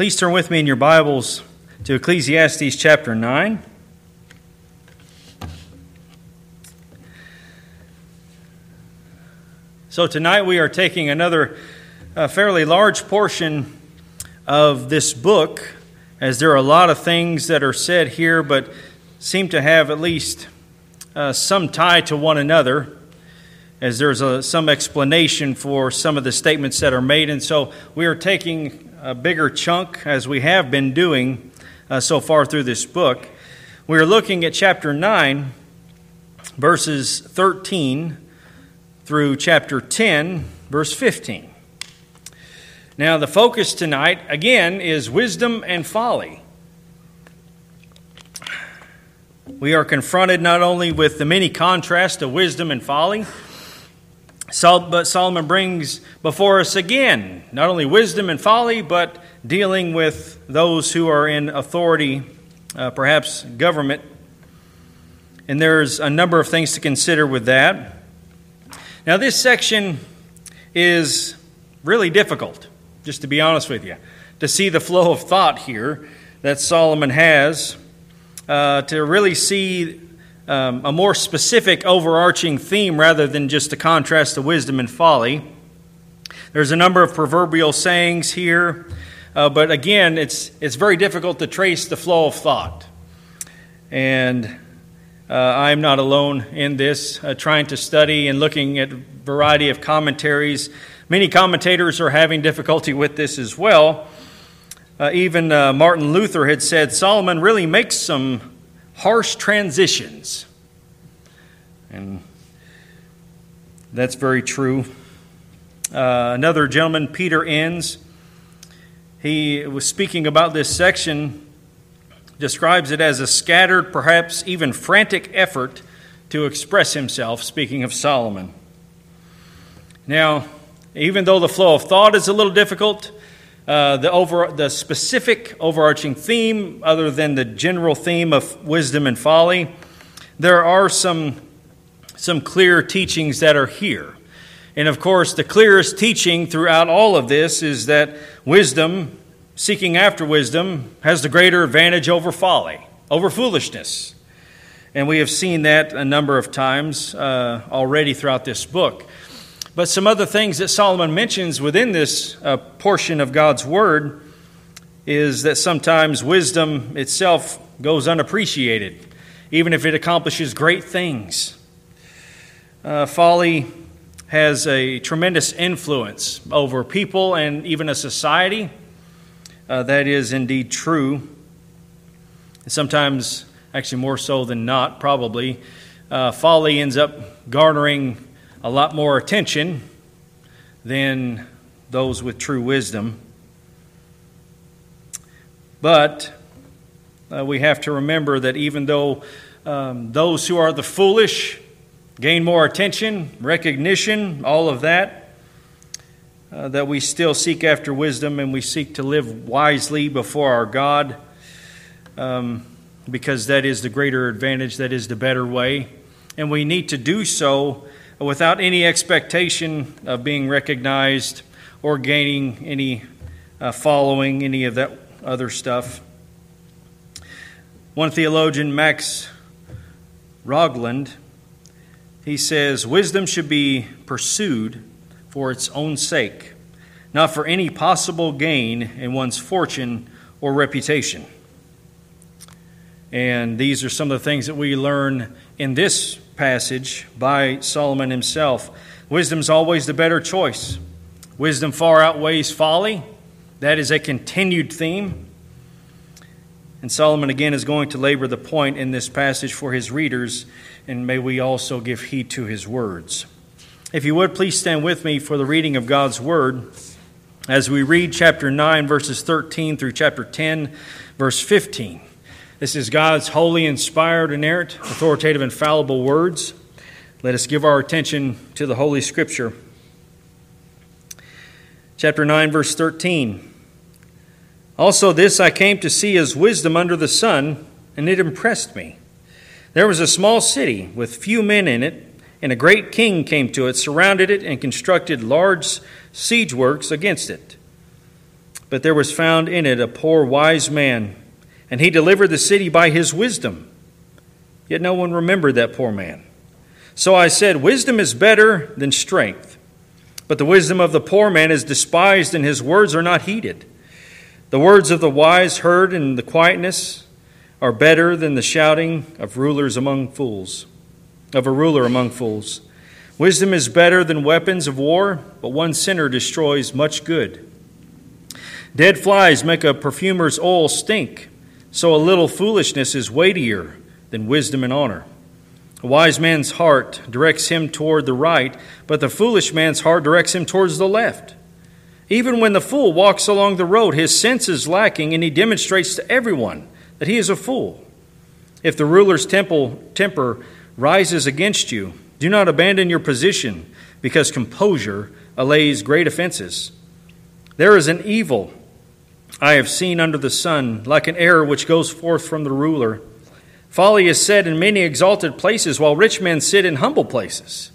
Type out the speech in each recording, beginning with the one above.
Please turn with me in your Bibles to Ecclesiastes chapter 9. So, tonight we are taking another uh, fairly large portion of this book, as there are a lot of things that are said here, but seem to have at least uh, some tie to one another, as there's a, some explanation for some of the statements that are made. And so we are taking a bigger chunk, as we have been doing uh, so far through this book. We are looking at chapter 9, verses 13 through chapter 10, verse 15. Now, the focus tonight, again, is wisdom and folly. We are confronted not only with the many contrasts of wisdom and folly, but Solomon brings before us again not only wisdom and folly, but dealing with those who are in authority, uh, perhaps government. And there's a number of things to consider with that. Now, this section is really difficult, just to be honest with you, to see the flow of thought here that Solomon has, uh, to really see um, a more specific overarching theme rather than just a contrast of wisdom and folly. There's a number of proverbial sayings here, uh, but again, it's, it's very difficult to trace the flow of thought. And uh, I'm not alone in this, uh, trying to study and looking at a variety of commentaries. Many commentators are having difficulty with this as well. Uh, even uh, Martin Luther had said Solomon really makes some harsh transitions. And that's very true. Uh, another gentleman, Peter Enns, he was speaking about this section describes it as a scattered, perhaps even frantic effort to express himself, speaking of Solomon. Now, even though the flow of thought is a little difficult, uh, the, over, the specific overarching theme, other than the general theme of wisdom and folly, there are some, some clear teachings that are here. And of course, the clearest teaching throughout all of this is that wisdom seeking after wisdom has the greater advantage over folly, over foolishness. And we have seen that a number of times uh, already throughout this book. But some other things that Solomon mentions within this uh, portion of God's Word is that sometimes wisdom itself goes unappreciated, even if it accomplishes great things. Uh, folly has a tremendous influence over people and even a society uh, that is indeed true. Sometimes, actually, more so than not, probably, uh, folly ends up garnering a lot more attention than those with true wisdom. But uh, we have to remember that even though um, those who are the foolish gain more attention, recognition, all of that, uh, that we still seek after wisdom and we seek to live wisely before our God um, because that is the greater advantage, that is the better way. And we need to do so without any expectation of being recognized or gaining any uh, following, any of that other stuff. One theologian, Max Rogland, he says, Wisdom should be pursued for its own sake, not for any possible gain in one's fortune or reputation. And these are some of the things that we learn in this passage by Solomon himself. Wisdom is always the better choice. Wisdom far outweighs folly. That is a continued theme. And Solomon again is going to labor the point in this passage for his readers, and may we also give heed to his words. If you would, please stand with me for the reading of God's Word as we read chapter 9, verses 13 through chapter 10, verse 15. This is God's holy, inspired, inerrant, authoritative, infallible words. Let us give our attention to the Holy Scripture. Chapter 9, verse 13. Also, this I came to see as wisdom under the sun, and it impressed me. There was a small city with few men in it and a great king came to it, surrounded it, and constructed large siege works against it. but there was found in it a poor wise man, and he delivered the city by his wisdom. Yet no one remembered that poor man. So I said, Wisdom is better than strength. But the wisdom of the poor man is despised, and his words are not heeded. The words of the wise heard in the quietness are better than the shouting of rulers among fools, of a ruler among fools. Wisdom is better than weapons of war, but one sinner destroys much good. Dead flies make a perfumer's oil stink, so a little foolishness is weightier than wisdom and honor. A wise man's heart directs him toward the right, but the foolish man's heart directs him towards the left. Even when the fool walks along the road, his sense is lacking, and he demonstrates to everyone that he is a fool. If the ruler's temple, temper rises against you, do not abandon your position, because composure allays great offenses. There is an evil I have seen under the sun, like an error which goes forth from the ruler. Folly is said in many exalted places, while rich men sit in humble places.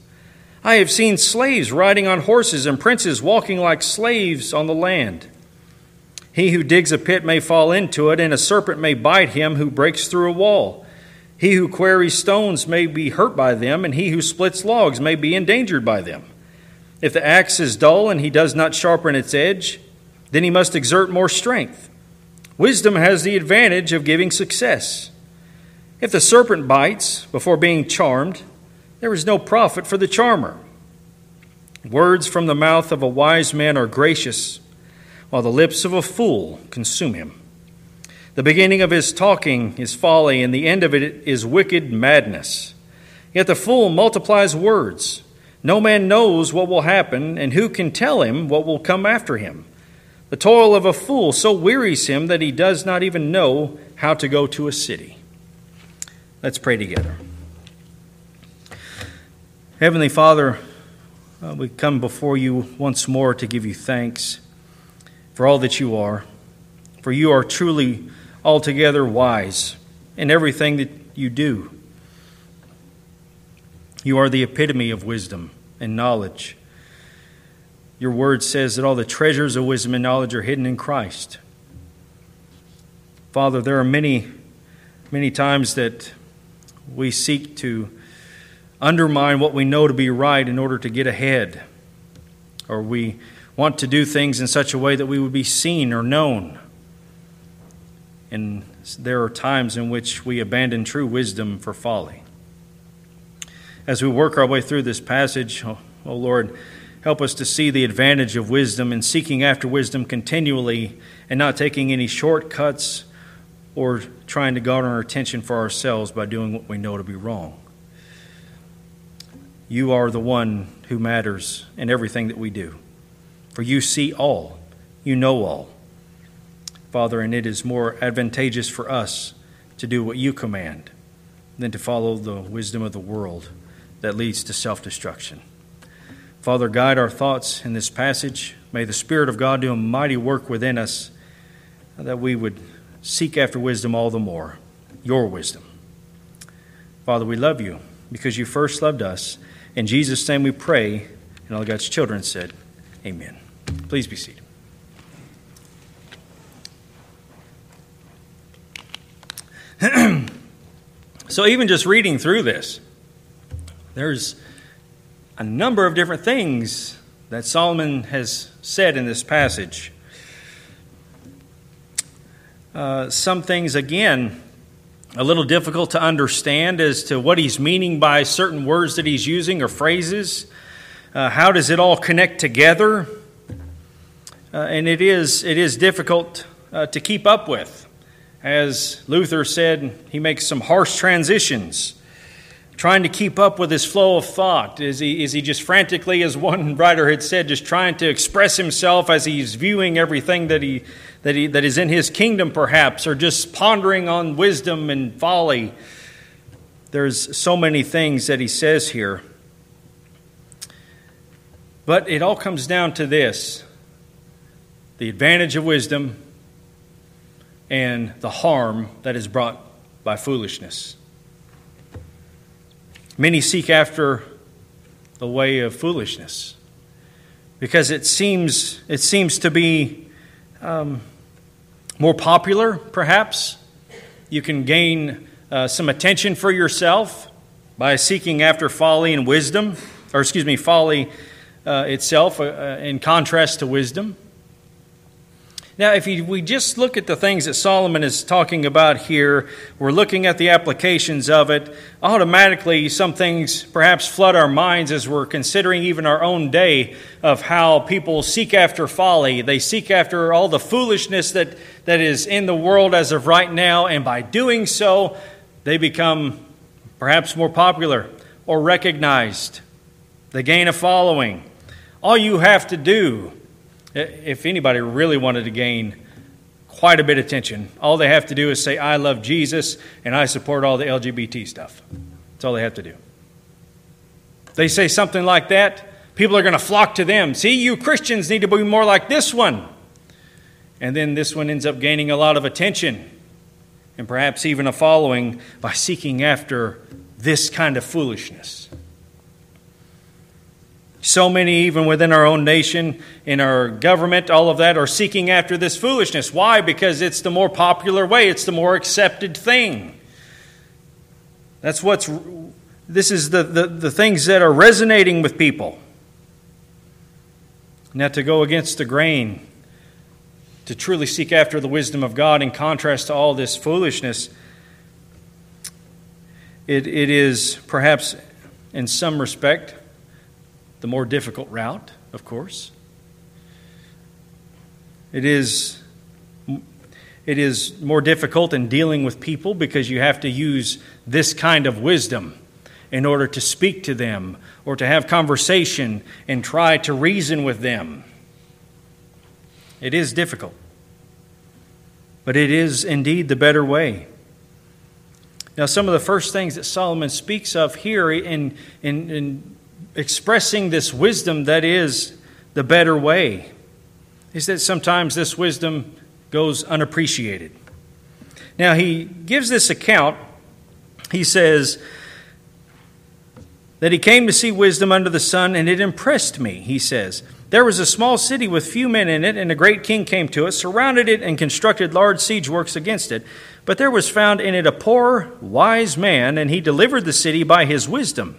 I have seen slaves riding on horses and princes walking like slaves on the land. He who digs a pit may fall into it, and a serpent may bite him who breaks through a wall. He who quarries stones may be hurt by them, and he who splits logs may be endangered by them. If the axe is dull and he does not sharpen its edge, then he must exert more strength. Wisdom has the advantage of giving success. If the serpent bites before being charmed, there is no profit for the charmer. Words from the mouth of a wise man are gracious, while the lips of a fool consume him. The beginning of his talking is folly, and the end of it is wicked madness. Yet the fool multiplies words. No man knows what will happen, and who can tell him what will come after him? The toil of a fool so wearies him that he does not even know how to go to a city. Let's pray together. Heavenly Father, uh, we come before you once more to give you thanks for all that you are, for you are truly altogether wise in everything that you do. You are the epitome of wisdom and knowledge. Your word says that all the treasures of wisdom and knowledge are hidden in Christ. Father, there are many, many times that we seek to undermine what we know to be right in order to get ahead, or we want to do things in such a way that we would be seen or known. And there are times in which we abandon true wisdom for folly. As we work our way through this passage, oh, oh Lord, Help us to see the advantage of wisdom and seeking after wisdom continually and not taking any shortcuts or trying to garner our attention for ourselves by doing what we know to be wrong. You are the one who matters in everything that we do. For you see all, you know all. Father, and it is more advantageous for us to do what you command than to follow the wisdom of the world that leads to self destruction. Father, guide our thoughts in this passage. May the Spirit of God do a mighty work within us that we would seek after wisdom all the more, your wisdom. Father, we love you because you first loved us. In Jesus' name we pray, and all God's children said, Amen. Please be seated. so, even just reading through this, there's a number of different things that Solomon has said in this passage. Uh, some things, again, a little difficult to understand as to what he's meaning by certain words that he's using or phrases. Uh, how does it all connect together? Uh, and it is, it is difficult uh, to keep up with. As Luther said, he makes some harsh transitions trying to keep up with his flow of thought? Is he, is he just frantically, as one writer had said, just trying to express himself as he's viewing everything that, he, that, he, that is in his kingdom, perhaps, or just pondering on wisdom and folly? There's so many things that he says here. But it all comes down to this the advantage of wisdom and the harm that is brought by foolishness. Many seek after the way of foolishness because it seems, it seems to be um, more popular, perhaps. You can gain uh, some attention for yourself by seeking after folly and wisdom, or excuse me, folly uh, itself uh, uh in contrast to wisdom. Now, if we just look at the things that Solomon is talking about here, we're looking at the applications of it, automatically some things perhaps flood our minds as we're considering even our own day of how people seek after folly. They seek after all the foolishness that, that is in the world as of right now, and by doing so, they become perhaps more popular or recognized. They gain a following. All you have to do if anybody really wanted to gain quite a bit of attention, all they have to do is say, I love Jesus and I support all the LGBT stuff. That's all they have to do. They say something like that, people are going to flock to them. See, you Christians need to be more like this one. And then this one ends up gaining a lot of attention and perhaps even a following by seeking after this kind of foolishness. So many, even within our own nation, in our government, all of that, are seeking after this foolishness. Why? Because it's the more popular way, it's the more accepted thing. That's what's, this is the, the, the things that are resonating with people. Now, to go against the grain, to truly seek after the wisdom of God in contrast to all this foolishness, it, it is perhaps in some respect the more difficult route, of course. It is, it is more difficult in dealing with people because you have to use this kind of wisdom in order to speak to them or to have conversation and try to reason with them. It is difficult, but it is indeed the better way. Now, some of the first things that Solomon speaks of here in, in, in expressing this wisdom that is the better way is that sometimes this wisdom goes unappreciated. Now, he gives this account. He says that he came to see wisdom under the sun, and it impressed me, he says. There was a small city with few men in it, and a great king came to it, surrounded it, and constructed large siege works against it. But there was found in it a poor, wise man, and he delivered the city by his wisdom.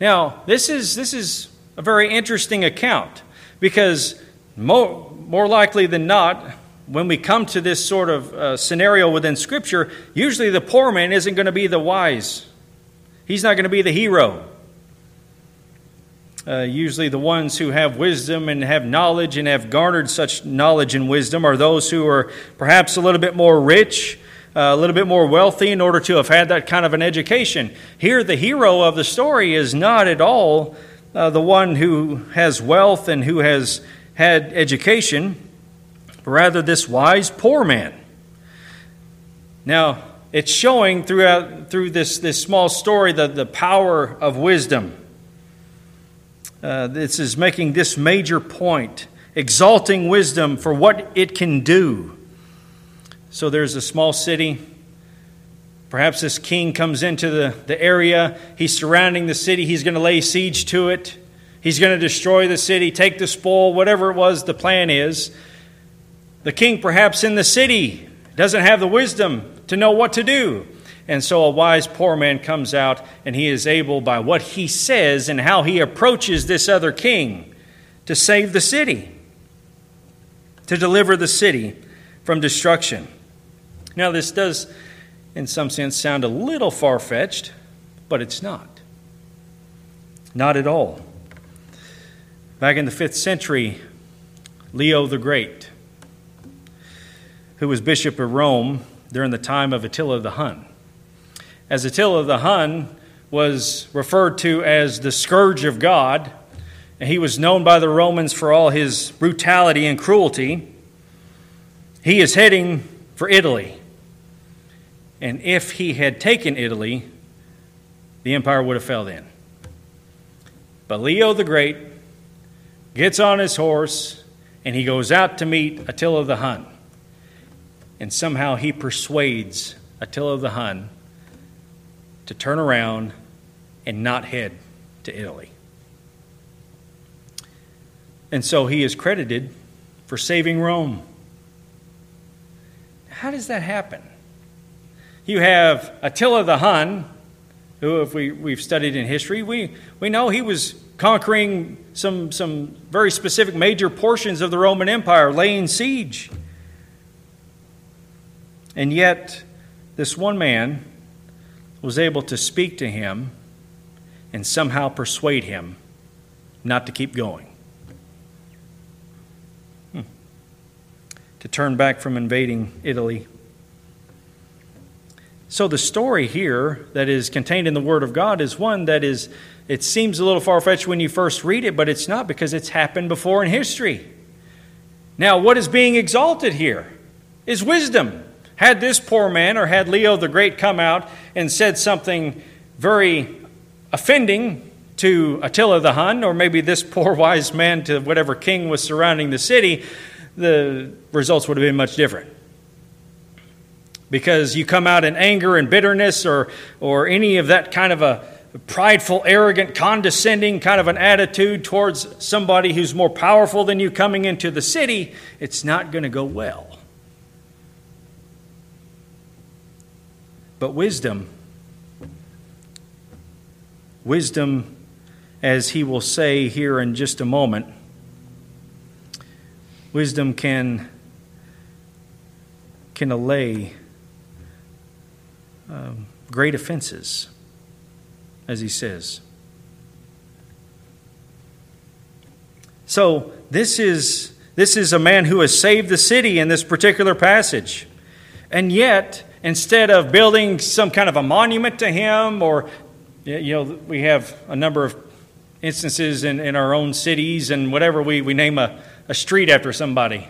Now, this is, this is a very interesting account because more, more likely than not, when we come to this sort of uh, scenario within Scripture, usually the poor man isn't going to be the wise. He's not going to be the hero. Uh, usually, the ones who have wisdom and have knowledge and have garnered such knowledge and wisdom are those who are perhaps a little bit more rich a little bit more wealthy in order to have had that kind of an education. Here, the hero of the story is not at all uh, the one who has wealth and who has had education, but rather this wise poor man. Now, it's showing throughout through this, this small story the, the power of wisdom. Uh, this is making this major point, exalting wisdom for what it can do. So there's a small city. Perhaps this king comes into the, the area. He's surrounding the city. He's going to lay siege to it. He's going to destroy the city, take the spoil, whatever it was the plan is. The king, perhaps in the city, doesn't have the wisdom to know what to do. And so a wise poor man comes out, and he is able, by what he says and how he approaches this other king, to save the city, to deliver the city from destruction. Now, this does, in some sense, sound a little far fetched, but it's not. Not at all. Back in the fifth century, Leo the Great, who was Bishop of Rome during the time of Attila the Hun. As Attila the Hun was referred to as the scourge of God, and he was known by the Romans for all his brutality and cruelty, he is heading for Italy. And if he had taken Italy, the empire would have fell then. But Leo the Great gets on his horse and he goes out to meet Attila the Hun. And somehow he persuades Attila the Hun to turn around and not head to Italy. And so he is credited for saving Rome. How does that happen? You have Attila the Hun, who, if we, we've studied in history, we, we know he was conquering some, some very specific major portions of the Roman Empire, laying siege. And yet, this one man was able to speak to him and somehow persuade him not to keep going, hmm. to turn back from invading Italy. So, the story here that is contained in the Word of God is one that is, it seems a little far fetched when you first read it, but it's not because it's happened before in history. Now, what is being exalted here is wisdom. Had this poor man or had Leo the Great come out and said something very offending to Attila the Hun, or maybe this poor wise man to whatever king was surrounding the city, the results would have been much different because you come out in anger and bitterness or, or any of that kind of a prideful, arrogant, condescending kind of an attitude towards somebody who's more powerful than you coming into the city, it's not going to go well. But wisdom, wisdom, as he will say here in just a moment, wisdom can, can allay um, great offenses, as he says. So, this is, this is a man who has saved the city in this particular passage. And yet, instead of building some kind of a monument to him, or, you know, we have a number of instances in, in our own cities and whatever, we, we name a, a street after somebody.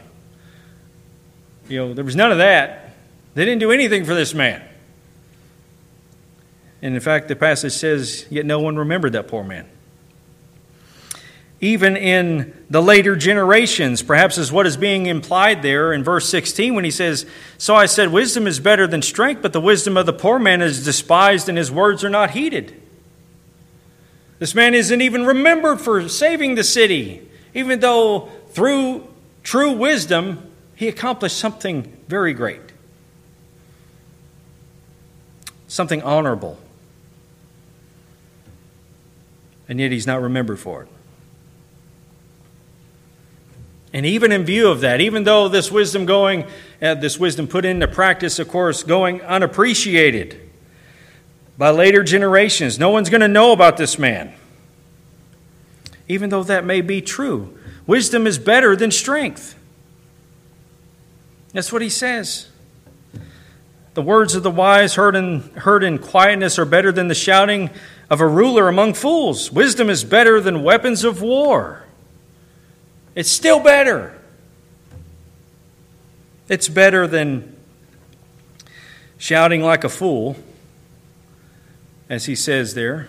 You know, there was none of that. They didn't do anything for this man. And in fact, the passage says, Yet no one remembered that poor man. Even in the later generations, perhaps is what is being implied there in verse 16 when he says, So I said, Wisdom is better than strength, but the wisdom of the poor man is despised and his words are not heeded. This man isn't even remembered for saving the city, even though through true wisdom he accomplished something very great, something honorable and yet he's not remembered for it. And even in view of that, even though this wisdom going, uh, this wisdom put into practice, of course, going unappreciated by later generations, no one's going to know about this man. Even though that may be true, wisdom is better than strength. That's what he says. The words of the wise heard in, heard in quietness are better than the shouting of a ruler among fools. Wisdom is better than weapons of war. It's still better. It's better than shouting like a fool, as he says there.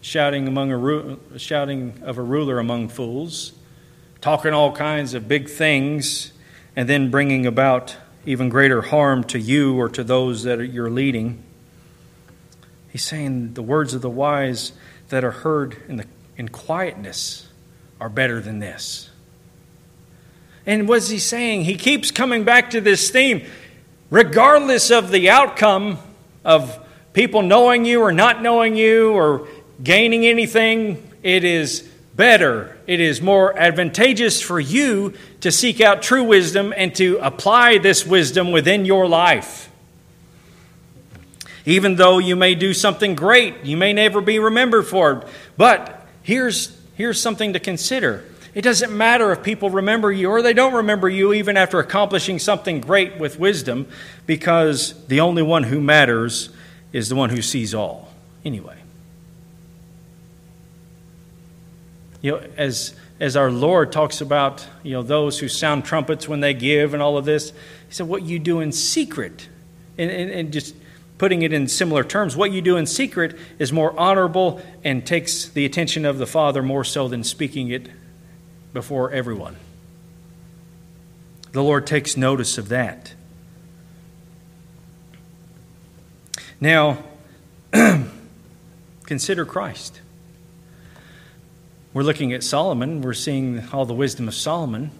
Shouting among a shouting of a ruler among fools, talking all kinds of big things, and then bringing about even greater harm to you or to those that you're leading. He's saying the words of the wise that are heard in, the, in quietness are better than this. And what's he saying? He keeps coming back to this theme. Regardless of the outcome of people knowing you or not knowing you or gaining anything, it is better, it is more advantageous for you to seek out true wisdom and to apply this wisdom within your life. Even though you may do something great, you may never be remembered for it. But here's, here's something to consider. It doesn't matter if people remember you or they don't remember you, even after accomplishing something great with wisdom, because the only one who matters is the one who sees all. Anyway. You know, as, as our Lord talks about, you know, those who sound trumpets when they give and all of this, he said, what you do in secret. And, and, and just putting it in similar terms, what you do in secret is more honorable and takes the attention of the Father more so than speaking it before everyone. The Lord takes notice of that. Now, consider Christ. we're looking at Solomon, we're seeing all the wisdom of Solomon.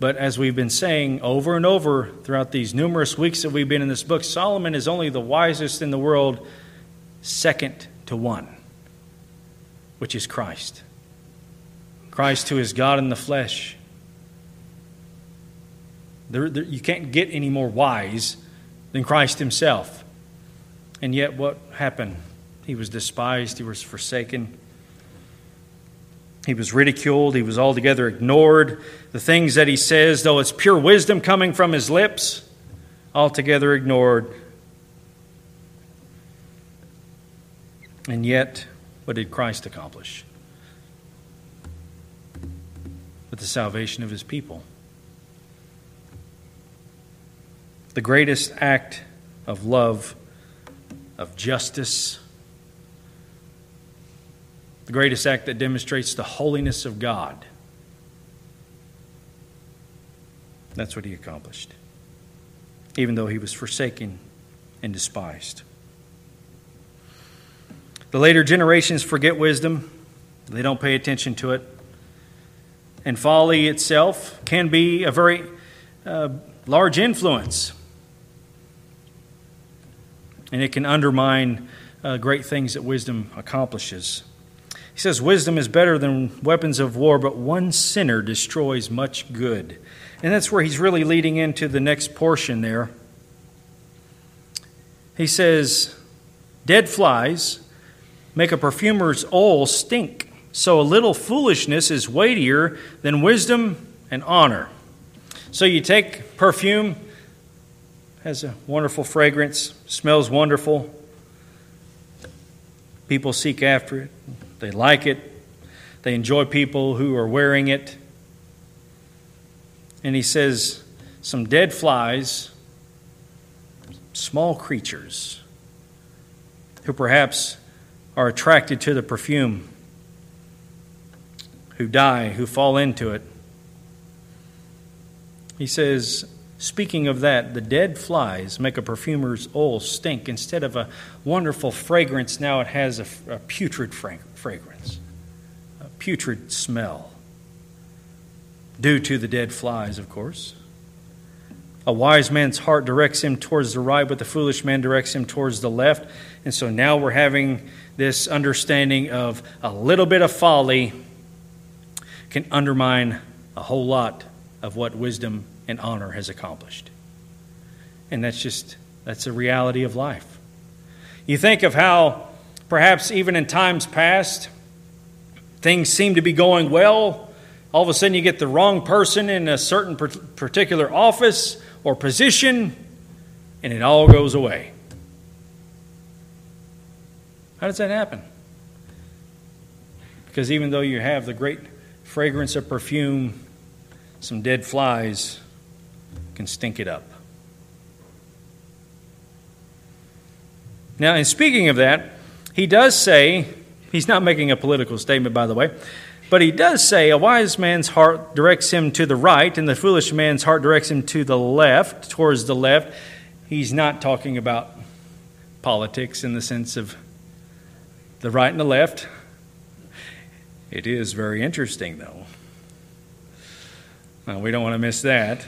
But as we've been saying over and over throughout these numerous weeks that we've been in this book, Solomon is only the wisest in the world, second to one, which is Christ. Christ, who is God in the flesh. There, there, you can't get any more wise than Christ Himself. And yet, what happened? He was despised, he was forsaken. He was ridiculed. He was altogether ignored. The things that he says, though it's pure wisdom coming from his lips, altogether ignored. And yet, what did Christ accomplish? With the salvation of his people. The greatest act of love, of justice, the greatest act that demonstrates the holiness of God. That's what he accomplished, even though he was forsaken and despised. The later generations forget wisdom, they don't pay attention to it. And folly itself can be a very uh, large influence. And it can undermine uh, great things that wisdom accomplishes. He says, Wisdom is better than weapons of war, but one sinner destroys much good. And that's where he's really leading into the next portion there. He says, Dead flies make a perfumer's oil stink, so a little foolishness is weightier than wisdom and honor. So you take perfume, has a wonderful fragrance, smells wonderful. People seek after it. They like it. They enjoy people who are wearing it. And he says, some dead flies, small creatures, who perhaps are attracted to the perfume, who die, who fall into it. He says, Speaking of that, the dead flies make a perfumer's oil stink. Instead of a wonderful fragrance, now it has a, a putrid fragrance, a putrid smell, due to the dead flies, of course. A wise man's heart directs him towards the right, but the foolish man directs him towards the left. And so now we're having this understanding of a little bit of folly can undermine a whole lot of what wisdom and honor has accomplished. And that's just, that's a reality of life. You think of how, perhaps even in times past, things seem to be going well. All of a sudden, you get the wrong person in a certain particular office or position, and it all goes away. How does that happen? Because even though you have the great fragrance of perfume, some dead flies can stink it up. Now, in speaking of that, he does say, he's not making a political statement, by the way, but he does say, a wise man's heart directs him to the right, and the foolish man's heart directs him to the left, towards the left. He's not talking about politics in the sense of the right and the left. It is very interesting, though. Now, we don't want to miss that.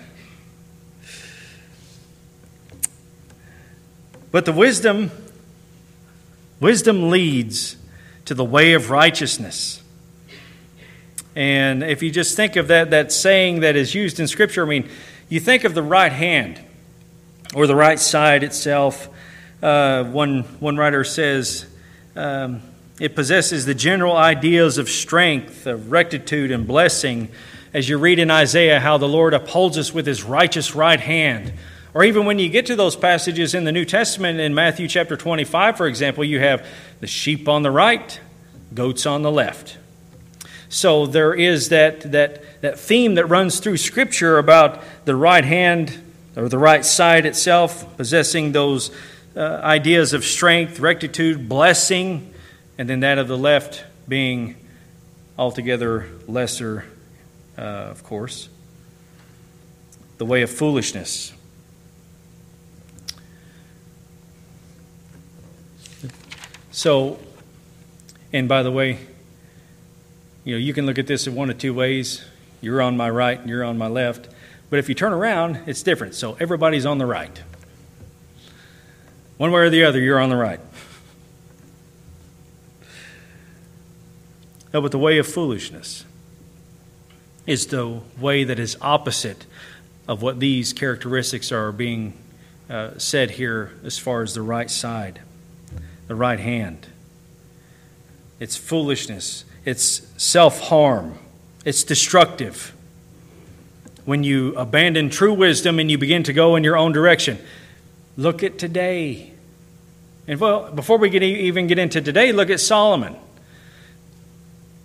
But the wisdom, wisdom leads to the way of righteousness. And if you just think of that, that saying that is used in Scripture, I mean, you think of the right hand or the right side itself. Uh, one, one writer says um, it possesses the general ideas of strength, of rectitude, and blessing. As you read in Isaiah, how the Lord upholds us with his righteous right hand or even when you get to those passages in the New Testament, in Matthew chapter 25, for example, you have the sheep on the right, goats on the left. So there is that, that, that theme that runs through Scripture about the right hand or the right side itself possessing those uh, ideas of strength, rectitude, blessing, and then that of the left being altogether lesser, uh, of course. The way of foolishness. So, and by the way, you know, you can look at this in one of two ways. You're on my right and you're on my left. But if you turn around, it's different. So everybody's on the right. One way or the other, you're on the right. No, but the way of foolishness is the way that is opposite of what these characteristics are being uh, said here as far as the right side, the right hand. It's foolishness, it's self harm, it's destructive. When you abandon true wisdom and you begin to go in your own direction, look at today. And well, before we get even get into today, look at Solomon.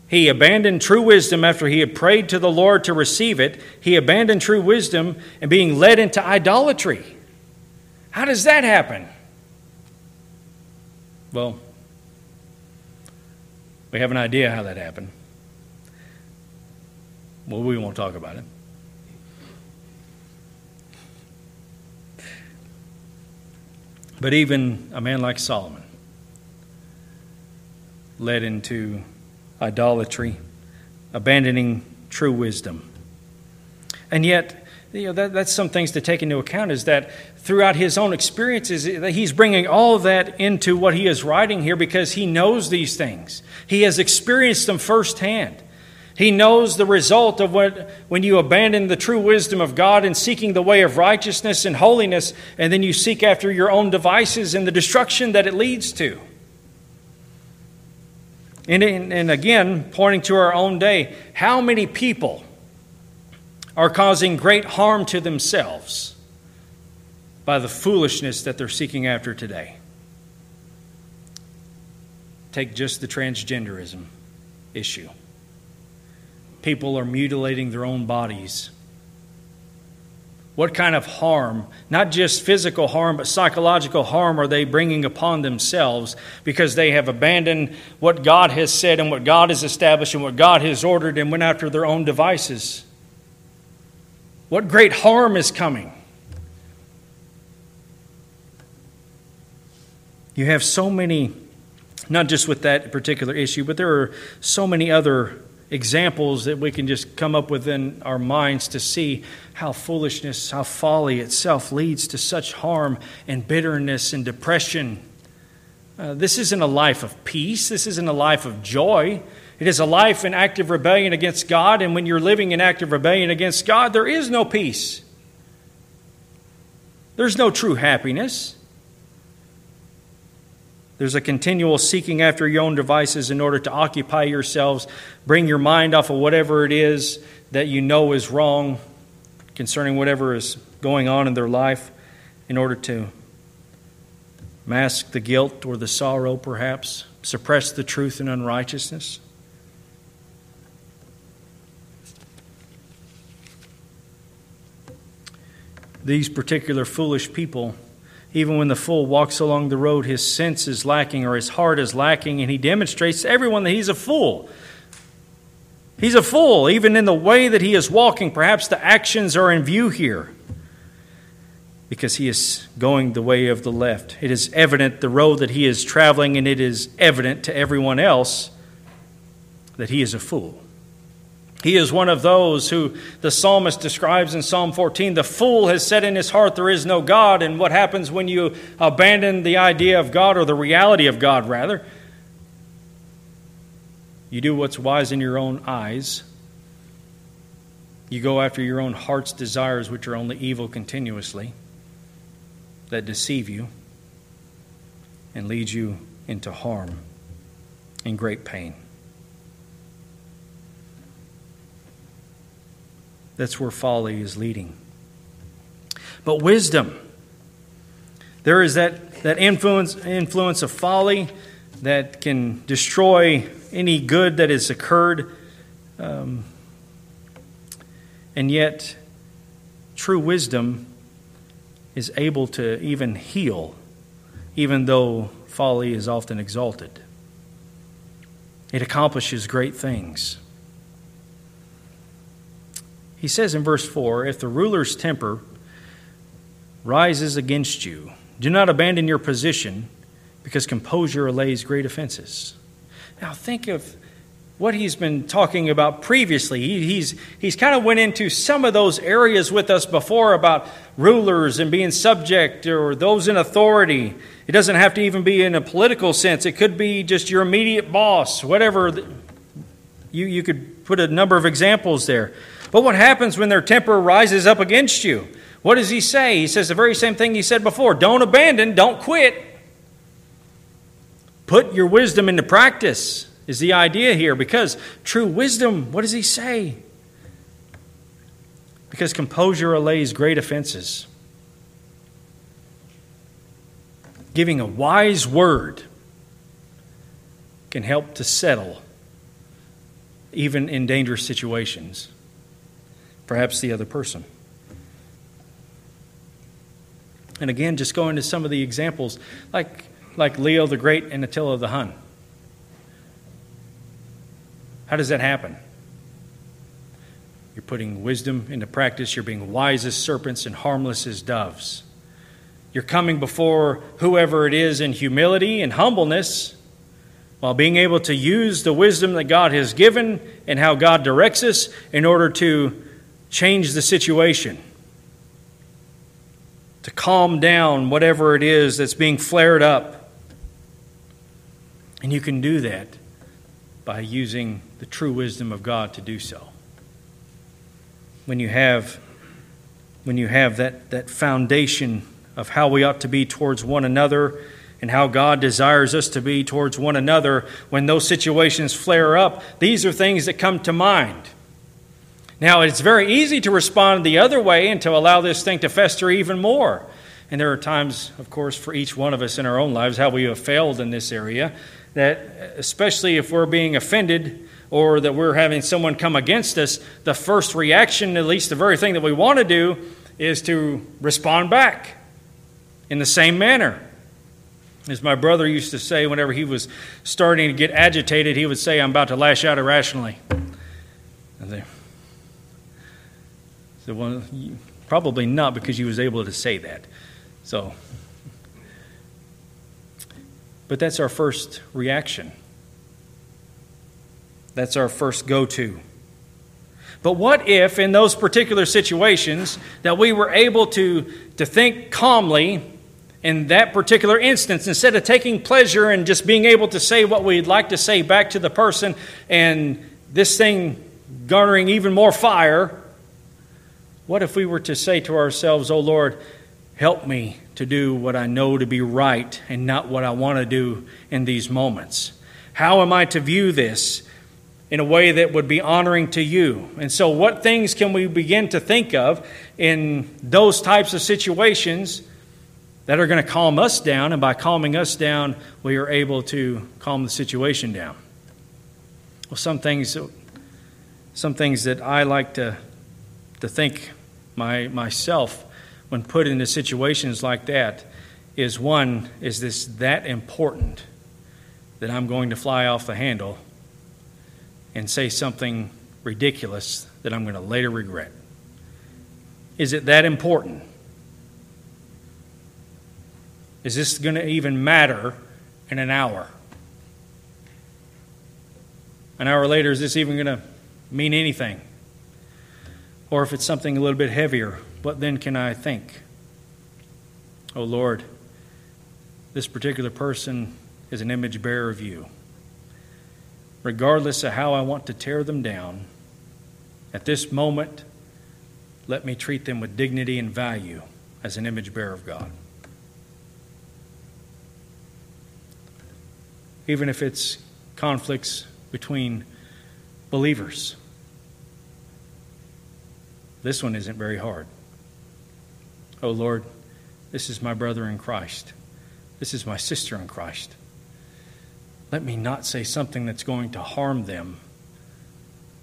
He abandoned true wisdom after he had prayed to the Lord to receive it. He abandoned true wisdom and being led into idolatry. How does that happen? Well, we have an idea how that happened. Well, we won't talk about it. But even a man like Solomon led into idolatry, abandoning true wisdom. And yet, you know, that, that's some things to take into account is that throughout his own experiences, eh, he's bringing all of that into what he is writing here because he knows these things. He has experienced them firsthand. He knows the result of what, when you abandon the true wisdom of God and seeking the way of righteousness and holiness, and then you seek after your own devices and the destruction that it leads to. And, and again, pointing to our own day, how many people are causing great harm to themselves by the foolishness that they're seeking after today? Take just the transgenderism issue people are mutilating their own bodies? What kind of harm, not just physical harm, but psychological harm, are they bringing upon themselves because they have abandoned what God has said and what God has established and what God has ordered and went after their own devices? What great harm is coming? You have so many, not just with that particular issue, but there are so many other examples that we can just come up within our minds to see how foolishness, how folly itself leads to such harm and bitterness and depression. Uh, this isn't a life of peace. This isn't a life of joy. It is a life in active rebellion against God, and when you're living in active rebellion against God, there is no peace. There's no true happiness. There's a continual seeking after your own devices in order to occupy yourselves, bring your mind off of whatever it is that you know is wrong concerning whatever is going on in their life, in order to mask the guilt or the sorrow, perhaps, suppress the truth and unrighteousness. These particular foolish people even when the fool walks along the road, his sense is lacking or his heart is lacking, and he demonstrates to everyone that he's a fool. He's a fool, even in the way that he is walking. Perhaps the actions are in view here because he is going the way of the left. It is evident the road that he is traveling, and it is evident to everyone else that he is a fool. He is one of those who the psalmist describes in Psalm 14. The fool has said in his heart, There is no God. And what happens when you abandon the idea of God, or the reality of God, rather? You do what's wise in your own eyes. You go after your own heart's desires, which are only evil continuously, that deceive you and lead you into harm and great pain. That's where folly is leading. But wisdom, there is that, that influence, influence of folly that can destroy any good that has occurred. Um, and yet, true wisdom is able to even heal, even though folly is often exalted. It accomplishes great things. He says in verse 4 If the ruler's temper rises against you, do not abandon your position, because composure allays great offenses. Now, think of what he's been talking about previously. He, he's he's kind of went into some of those areas with us before about rulers and being subject or those in authority. It doesn't have to even be in a political sense. It could be just your immediate boss, whatever. You, you could put a number of examples there. But what happens when their temper rises up against you? What does he say? He says the very same thing he said before don't abandon, don't quit. Put your wisdom into practice, is the idea here. Because true wisdom, what does he say? Because composure allays great offenses. Giving a wise word can help to settle even in dangerous situations, perhaps the other person. And again, just going to some of the examples, like, like Leo the Great and Attila the Hun. How does that happen? You're putting wisdom into practice. You're being wise as serpents and harmless as doves. You're coming before whoever it is in humility and humbleness while being able to use the wisdom that God has given and how God directs us in order to change the situation to calm down whatever it is that's being flared up. And you can do that by using the true wisdom of God to do so. When you have when you have that, that foundation of how we ought to be towards one another and how God desires us to be towards one another, when those situations flare up, these are things that come to mind. Now, it's very easy to respond the other way and to allow this thing to fester even more. And there are times, of course, for each one of us in our own lives how we have failed in this area, that especially if we're being offended or that we're having someone come against us, the first reaction, at least the very thing that we want to do, is to respond back in the same manner. As my brother used to say whenever he was starting to get agitated, he would say, I'm about to lash out irrationally. And so, well, probably not because he was able to say that. So, but that's our first reaction. That's our first go to. But what if, in those particular situations, that we were able to, to think calmly in that particular instance, instead of taking pleasure in just being able to say what we'd like to say back to the person and this thing garnering even more fire, what if we were to say to ourselves, Oh Lord, help me to do what I know to be right and not what I want to do in these moments? How am I to view this in a way that would be honoring to you? And so, what things can we begin to think of in those types of situations that are going to calm us down? And by calming us down, we are able to calm the situation down. Well, some things, some things that I like to, to think my, myself when put into situations like that is one, is this that important that I'm going to fly off the handle and say something ridiculous that I'm going to later regret? Is it that important? Is this going to even matter in an hour? An hour later, is this even going to mean anything? Or if it's something a little bit heavier, what then can I think? Oh Lord, this particular person is an image bearer of you. Regardless of how I want to tear them down, at this moment, let me treat them with dignity and value as an image bearer of God. Even if it's conflicts between believers. This one isn't very hard. Oh Lord, this is my brother in Christ. This is my sister in Christ. Let me not say something that's going to harm them,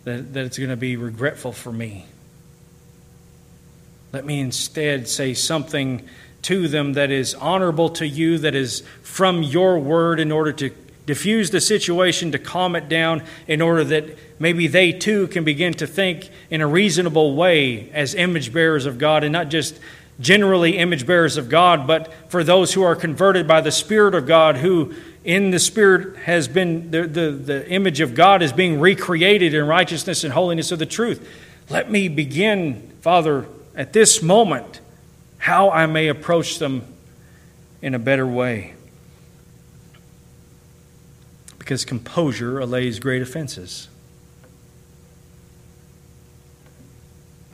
that, that it's going to be regretful for me. Let me instead say something to them that is honorable to you, that is from your word, in order to diffuse the situation, to calm it down, in order that maybe they too can begin to think in a reasonable way as image bearers of God and not just generally image bearers of God, but for those who are converted by the Spirit of God who in the Spirit has been, the, the, the image of God is being recreated in righteousness and holiness of the truth. Let me begin, Father, at this moment, how I may approach them in a better way. Because composure allays great offenses.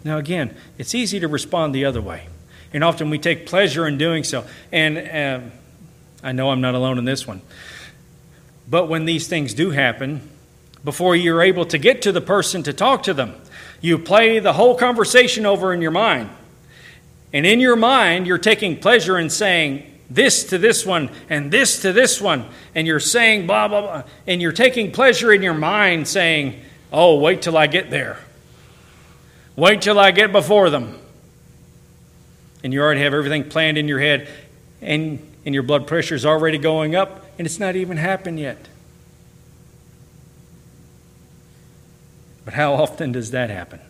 Now, again, it's easy to respond the other way. And often we take pleasure in doing so. And uh, I know I'm not alone in this one. But when these things do happen, before you're able to get to the person to talk to them, you play the whole conversation over in your mind. And in your mind, you're taking pleasure in saying this to this one and this to this one. And you're saying blah, blah, blah. And you're taking pleasure in your mind saying, oh, wait till I get there. Wait till I get before them. And you already have everything planned in your head. And, and your blood pressure is already going up. And it's not even happened yet. But how often does that happen?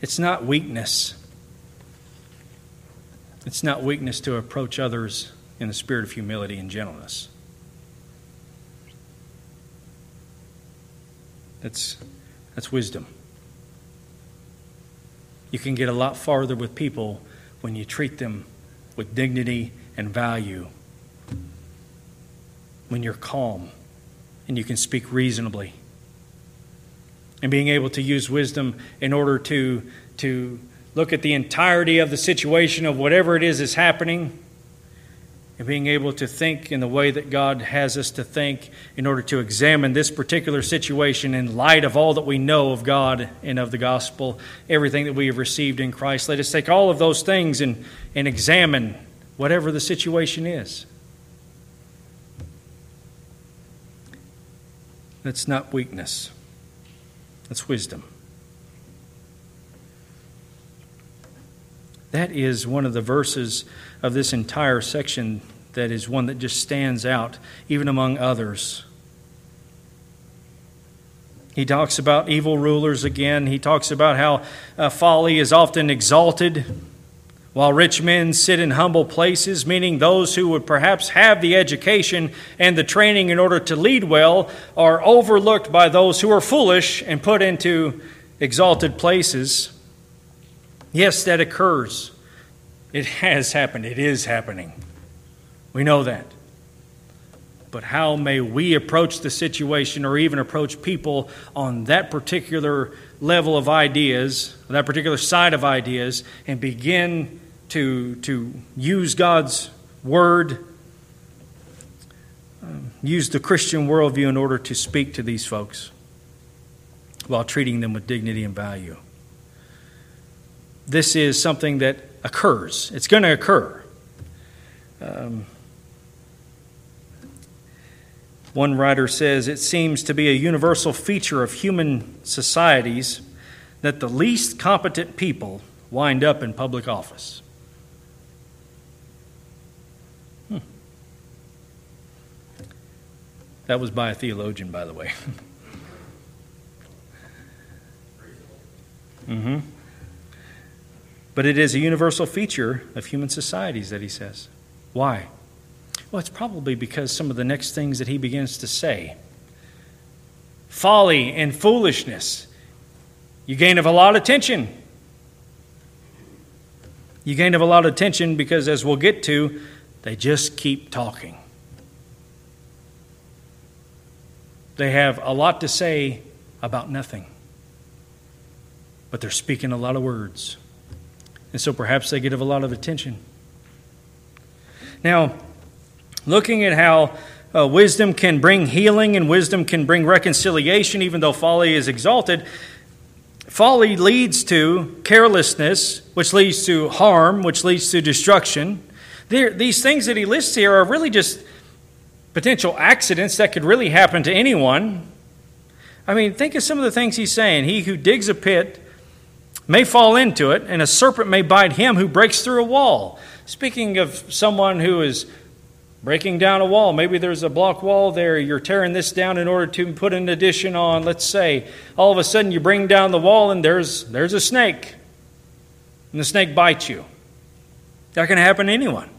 It's not weakness. It's not weakness to approach others in the spirit of humility and gentleness. That's, that's wisdom. You can get a lot farther with people when you treat them with dignity and value, when you're calm and you can speak reasonably. And being able to use wisdom in order to, to look at the entirety of the situation of whatever it is that's happening and being able to think in the way that God has us to think in order to examine this particular situation in light of all that we know of God and of the gospel, everything that we have received in Christ. Let us take all of those things and, and examine whatever the situation is. That's not weakness, that's wisdom. That is one of the verses of this entire section that is one that just stands out, even among others. He talks about evil rulers again. He talks about how uh, folly is often exalted while rich men sit in humble places, meaning those who would perhaps have the education and the training in order to lead well, are overlooked by those who are foolish and put into exalted places. Yes, that occurs. It has happened. It is happening. We know that. But how may we approach the situation or even approach people on that particular level of ideas, that particular side of ideas, and begin to, to use God's word, um, use the Christian worldview in order to speak to these folks while treating them with dignity and value. This is something that occurs, it's going to occur. Um, one writer says it seems to be a universal feature of human societies that the least competent people wind up in public office. That was by a theologian, by the way. mm-hmm. But it is a universal feature of human societies that he says. Why? Well, it's probably because some of the next things that he begins to say folly and foolishness. You gain of a lot of attention. You gain of a lot of attention because, as we'll get to, they just keep talking. They have a lot to say about nothing, but they're speaking a lot of words. And so perhaps they get a lot of attention. Now, looking at how uh, wisdom can bring healing and wisdom can bring reconciliation, even though folly is exalted, folly leads to carelessness, which leads to harm, which leads to destruction. These things that he lists here are really just potential accidents that could really happen to anyone. I mean, think of some of the things he's saying. He who digs a pit may fall into it, and a serpent may bite him who breaks through a wall. Speaking of someone who is breaking down a wall, maybe there's a block wall there, you're tearing this down in order to put an addition on. Let's say all of a sudden you bring down the wall and there's, there's a snake, and the snake bites you. That can happen to anyone.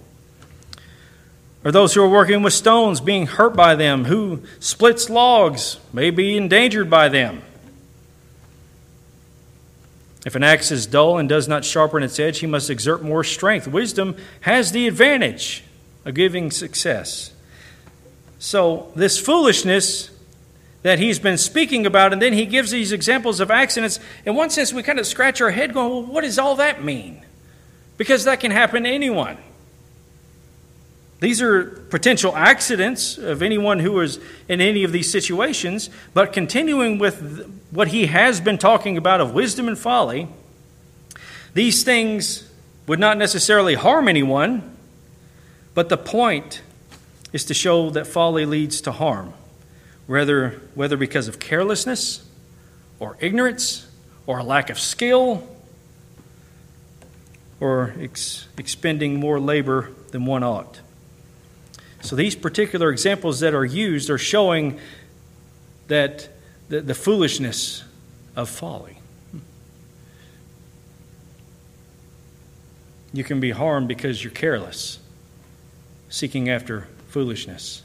or those who are working with stones being hurt by them, who splits logs may be endangered by them. If an axe is dull and does not sharpen its edge, he must exert more strength. Wisdom has the advantage of giving success. So, this foolishness that he's been speaking about, and then he gives these examples of accidents. In one sense, we kind of scratch our head going, well, what does all that mean? Because that can happen to anyone. These are potential accidents of anyone who is in any of these situations, but continuing with what he has been talking about of wisdom and folly, these things would not necessarily harm anyone, but the point is to show that folly leads to harm, whether, whether because of carelessness or ignorance or a lack of skill or ex- expending more labor than one ought. So these particular examples that are used are showing that the, the foolishness of folly. You can be harmed because you're careless, seeking after foolishness,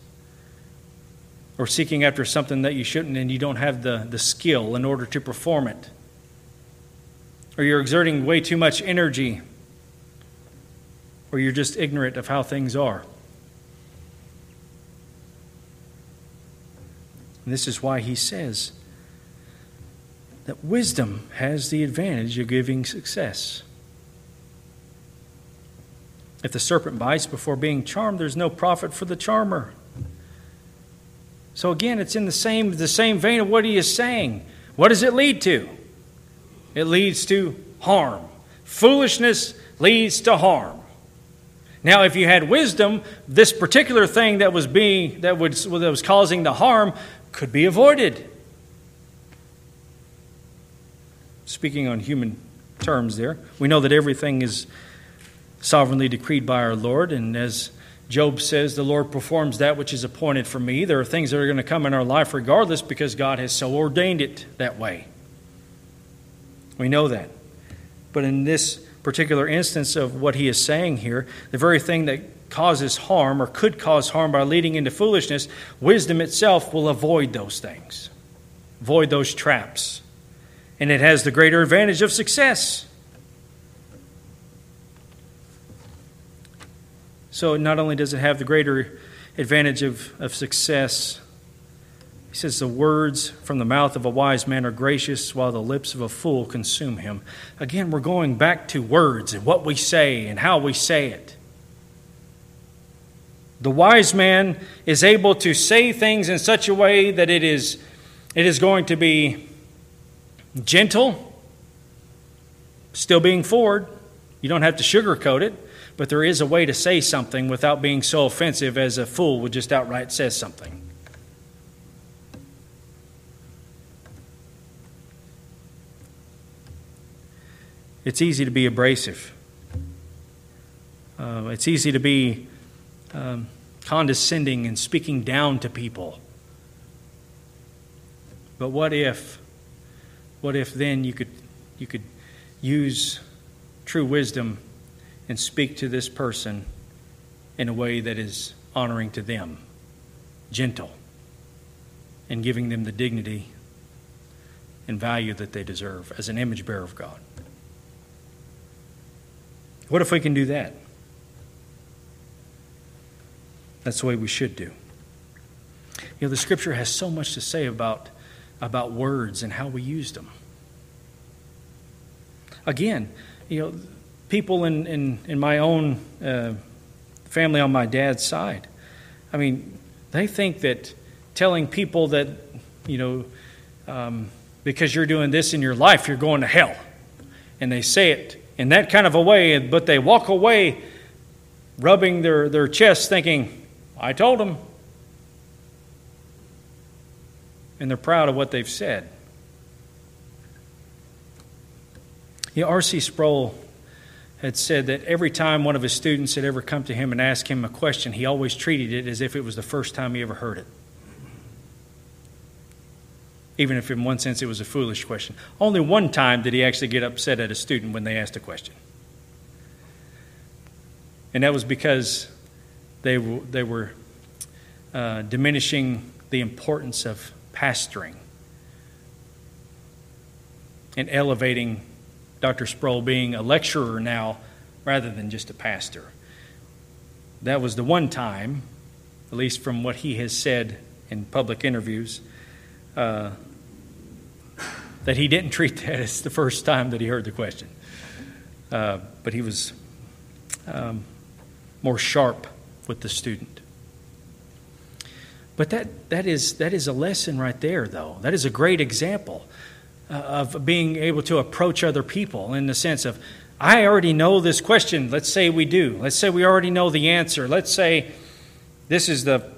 or seeking after something that you shouldn't and you don't have the, the skill in order to perform it, or you're exerting way too much energy, or you're just ignorant of how things are. And this is why he says that wisdom has the advantage of giving success. If the serpent bites before being charmed, there's no profit for the charmer. So again, it's in the same, the same vein of what he is saying. What does it lead to? It leads to harm. Foolishness leads to harm. Now, if you had wisdom, this particular thing that was being that was, that was causing the harm could be avoided. Speaking on human terms, there, we know that everything is sovereignly decreed by our Lord, and as Job says, the Lord performs that which is appointed for me. There are things that are going to come in our life regardless because God has so ordained it that way. We know that. But in this particular instance of what he is saying here, the very thing that causes harm or could cause harm by leading into foolishness, wisdom itself will avoid those things, avoid those traps. And it has the greater advantage of success. So not only does it have the greater advantage of, of success, he says, The words from the mouth of a wise man are gracious, while the lips of a fool consume him. Again, we're going back to words and what we say and how we say it. The wise man is able to say things in such a way that it is, it is going to be gentle, still being forward. You don't have to sugarcoat it, but there is a way to say something without being so offensive as a fool would just outright say something. It's easy to be abrasive. Uh, it's easy to be um, condescending and speaking down to people. But what if, what if then you could, you could use true wisdom and speak to this person in a way that is honoring to them, gentle, and giving them the dignity and value that they deserve as an image bearer of God? What if we can do that? That's the way we should do. You know, the scripture has so much to say about, about words and how we use them. Again, you know, people in, in, in my own uh, family on my dad's side, I mean, they think that telling people that, you know, um, because you're doing this in your life, you're going to hell. And they say it in that kind of a way, but they walk away rubbing their, their chest thinking, I told them. And they're proud of what they've said. R.C. Sproul had said that every time one of his students had ever come to him and asked him a question, he always treated it as if it was the first time he ever heard it. Even if, in one sense, it was a foolish question. Only one time did he actually get upset at a student when they asked a question. And that was because they, they were uh, diminishing the importance of pastoring and elevating Dr. Sproul being a lecturer now rather than just a pastor. That was the one time, at least from what he has said in public interviews, uh, that he didn't treat that as the first time that he heard the question. Uh, but he was um, more sharp with the student. But that, that, is, that is a lesson right there, though. That is a great example uh, of being able to approach other people in the sense of, I already know this question. Let's say we do. Let's say we already know the answer. Let's say this is the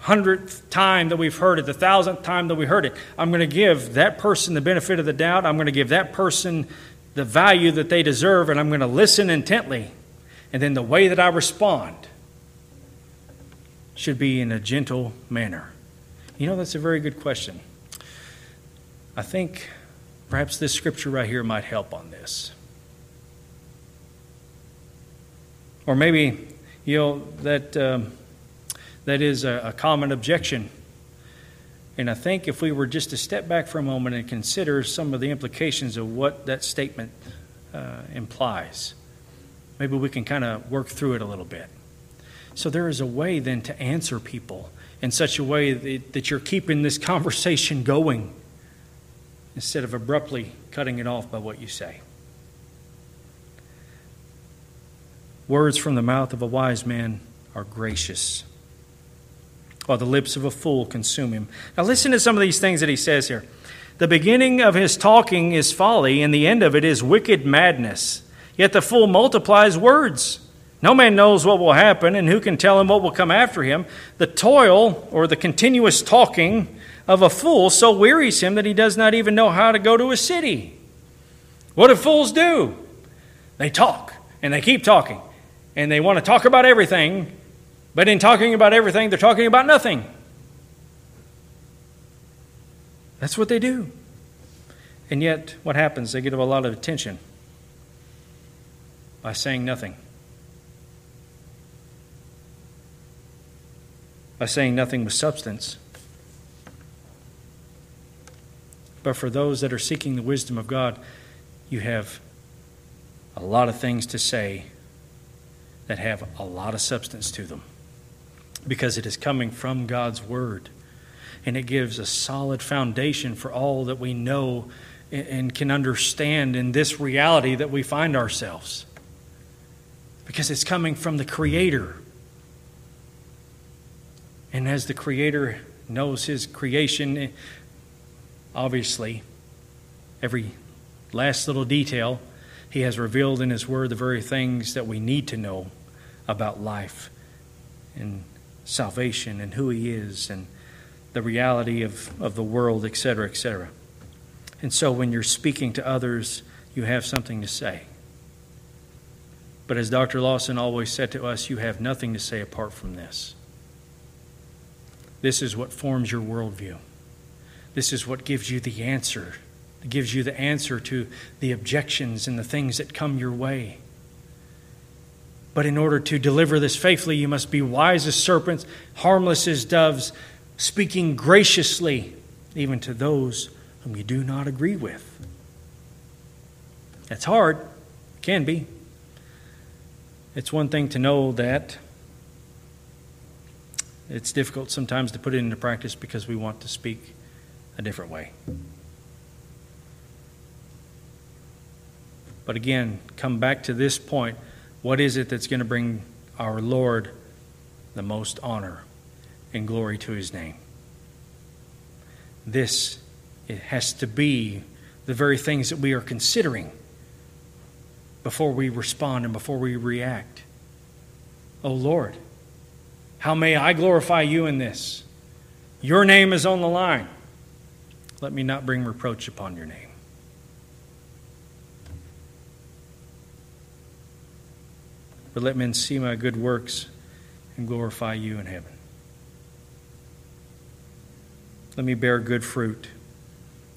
hundredth time that we've heard it, the thousandth time that we heard it. I'm going to give that person the benefit of the doubt. I'm going to give that person the value that they deserve, and I'm going to listen intently. And then the way that I respond should be in a gentle manner. You know, that's a very good question. I think perhaps this scripture right here might help on this. Or maybe, you know, that, um, that is a, a common objection. And I think if we were just to step back for a moment and consider some of the implications of what that statement uh, implies, maybe we can kind of work through it a little bit. So there is a way then to answer people in such a way that, that you're keeping this conversation going instead of abruptly cutting it off by what you say. Words from the mouth of a wise man are gracious, while the lips of a fool consume him. Now, listen to some of these things that he says here. The beginning of his talking is folly, and the end of it is wicked madness. Yet the fool multiplies words. No man knows what will happen, and who can tell him what will come after him? The toil, or the continuous talking of a fool, so wearies him that he does not even know how to go to a city. What do fools do? They talk, and they keep talking and they want to talk about everything, but in talking about everything, they're talking about nothing. That's what they do. And yet, what happens? They get a lot of attention by saying nothing. By saying nothing with substance. But for those that are seeking the wisdom of God, you have a lot of things to say that have a lot of substance to them because it is coming from God's Word. And it gives a solid foundation for all that we know and can understand in this reality that we find ourselves. Because it's coming from the Creator. And as the Creator knows His creation, obviously, every last little detail, He has revealed in His Word the very things that we need to know about life and salvation and who He is and the reality of, of the world, etc., etc. And so when you're speaking to others, you have something to say. But as Dr. Lawson always said to us, you have nothing to say apart from this. This is what forms your worldview. This is what gives you the answer. It gives you the answer to the objections and the things that come your way. But in order to deliver this faithfully, you must be wise as serpents, harmless as doves, speaking graciously even to those whom you do not agree with. That's hard, it can be. It's one thing to know that. It's difficult sometimes to put it into practice because we want to speak a different way. But again, come back to this point what is it that's going to bring our Lord the most honor and glory to his name? This it has to be the very things that we are considering before we respond and before we react. Oh Lord, how may I glorify you in this? Your name is on the line. Let me not bring reproach upon your name. but let men see my good works and glorify you in heaven. Let me bear good fruit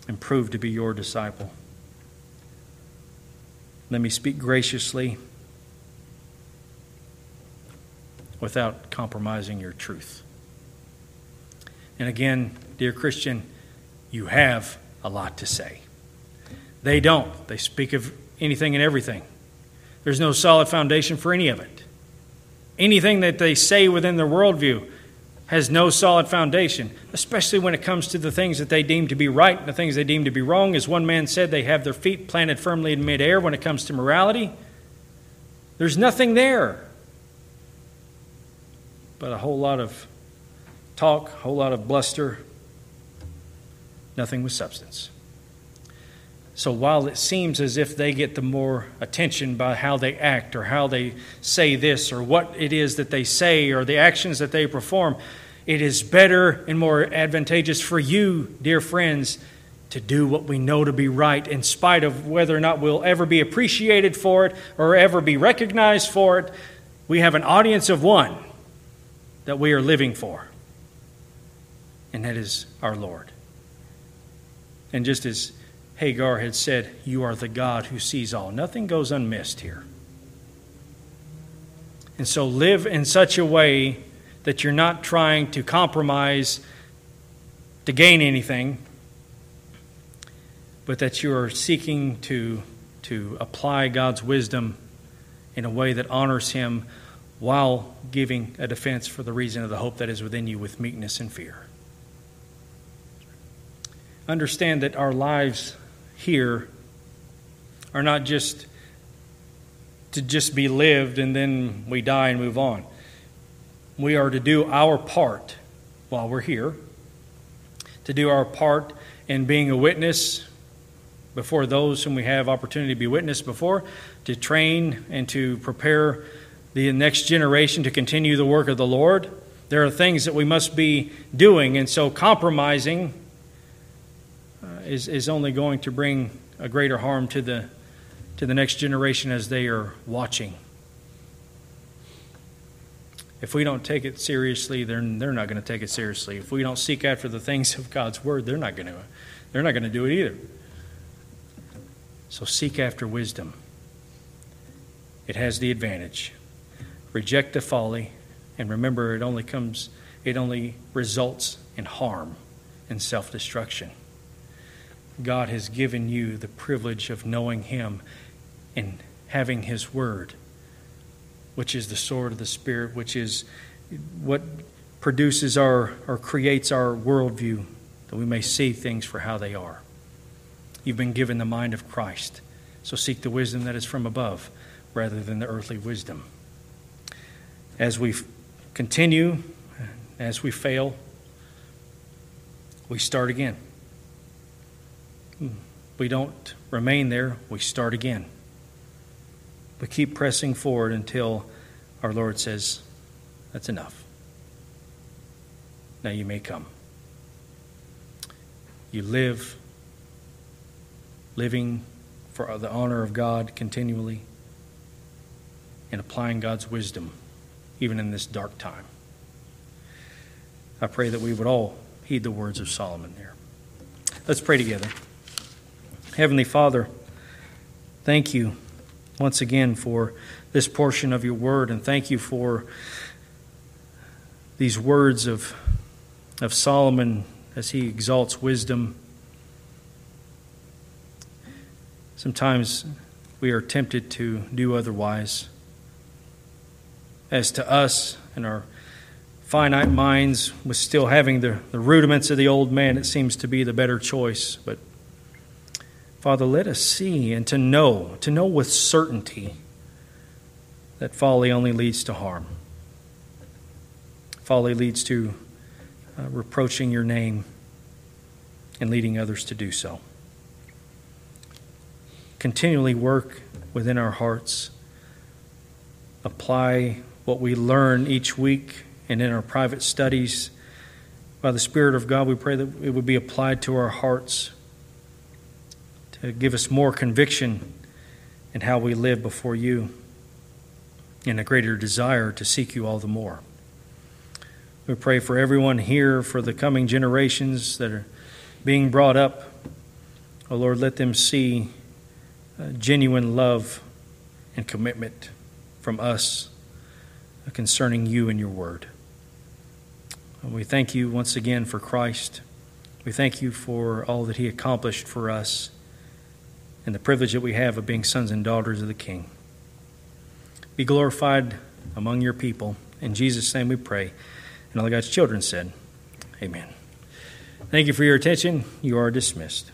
and prove to be your disciple. Let me speak graciously without compromising your truth. And again, dear Christian, you have a lot to say. They don't. They speak of anything and everything. There's no solid foundation for any of it. Anything that they say within their worldview has no solid foundation, especially when it comes to the things that they deem to be right and the things they deem to be wrong. As one man said, they have their feet planted firmly in midair when it comes to morality. There's nothing there but a whole lot of talk, a whole lot of bluster, nothing with substance. So while it seems as if they get the more attention by how they act or how they say this or what it is that they say or the actions that they perform, it is better and more advantageous for you, dear friends, to do what we know to be right in spite of whether or not we'll ever be appreciated for it or ever be recognized for it. We have an audience of one that we are living for, and that is our Lord. And just as Hagar had said, You are the God who sees all. Nothing goes unmissed here. And so live in such a way that you're not trying to compromise to gain anything, but that you are seeking to, to apply God's wisdom in a way that honors Him while giving a defense for the reason of the hope that is within you with meekness and fear. Understand that our lives here are not just to just be lived and then we die and move on. We are to do our part while we're here, to do our part in being a witness before those whom we have opportunity to be witness before, to train and to prepare the next generation to continue the work of the Lord. There are things that we must be doing, and so compromising uh, is, is only going to bring a greater harm to the, to the next generation as they are watching. If we don't take it seriously, they're, they're not going to take it seriously. If we don't seek after the things of God's word, they're not going to, they're not going to do it either. So seek after wisdom. It has the advantage. Reject the folly, and remember it only comes, it only results in harm and self destruction. God has given you the privilege of knowing Him and having His Word, which is the sword of the Spirit, which is what produces our or creates our worldview, that we may see things for how they are. You've been given the mind of Christ, so seek the wisdom that is from above rather than the earthly wisdom. As we continue, as we fail, we start again. We don't remain there, we start again. We keep pressing forward until our Lord says, That's enough. Now you may come. You live, living for the honor of God continually, and applying God's wisdom even in this dark time. I pray that we would all heed the words of Solomon there. Let's pray together. Heavenly Father, thank you once again for this portion of your word, and thank you for these words of, of Solomon as he exalts wisdom. Sometimes we are tempted to do otherwise. As to us and our finite minds, with still having the, the rudiments of the old man, it seems to be the better choice. But Father, let us see and to know, to know with certainty that folly only leads to harm. Folly leads to uh, reproaching your name and leading others to do so. Continually work within our hearts, apply what we learn each week and in our private studies. By the Spirit of God, we pray that it would be applied to our hearts to give us more conviction in how we live before you and a greater desire to seek you all the more. We pray for everyone here, for the coming generations that are being brought up. Oh Lord, let them see uh, genuine love and commitment from us concerning you and your word. We thank you once again for Christ. We thank you for all that he accomplished for us and the privilege that we have of being sons and daughters of the King. Be glorified among your people. In Jesus' name we pray. And all God's children said, Amen. Thank you for your attention. You are dismissed.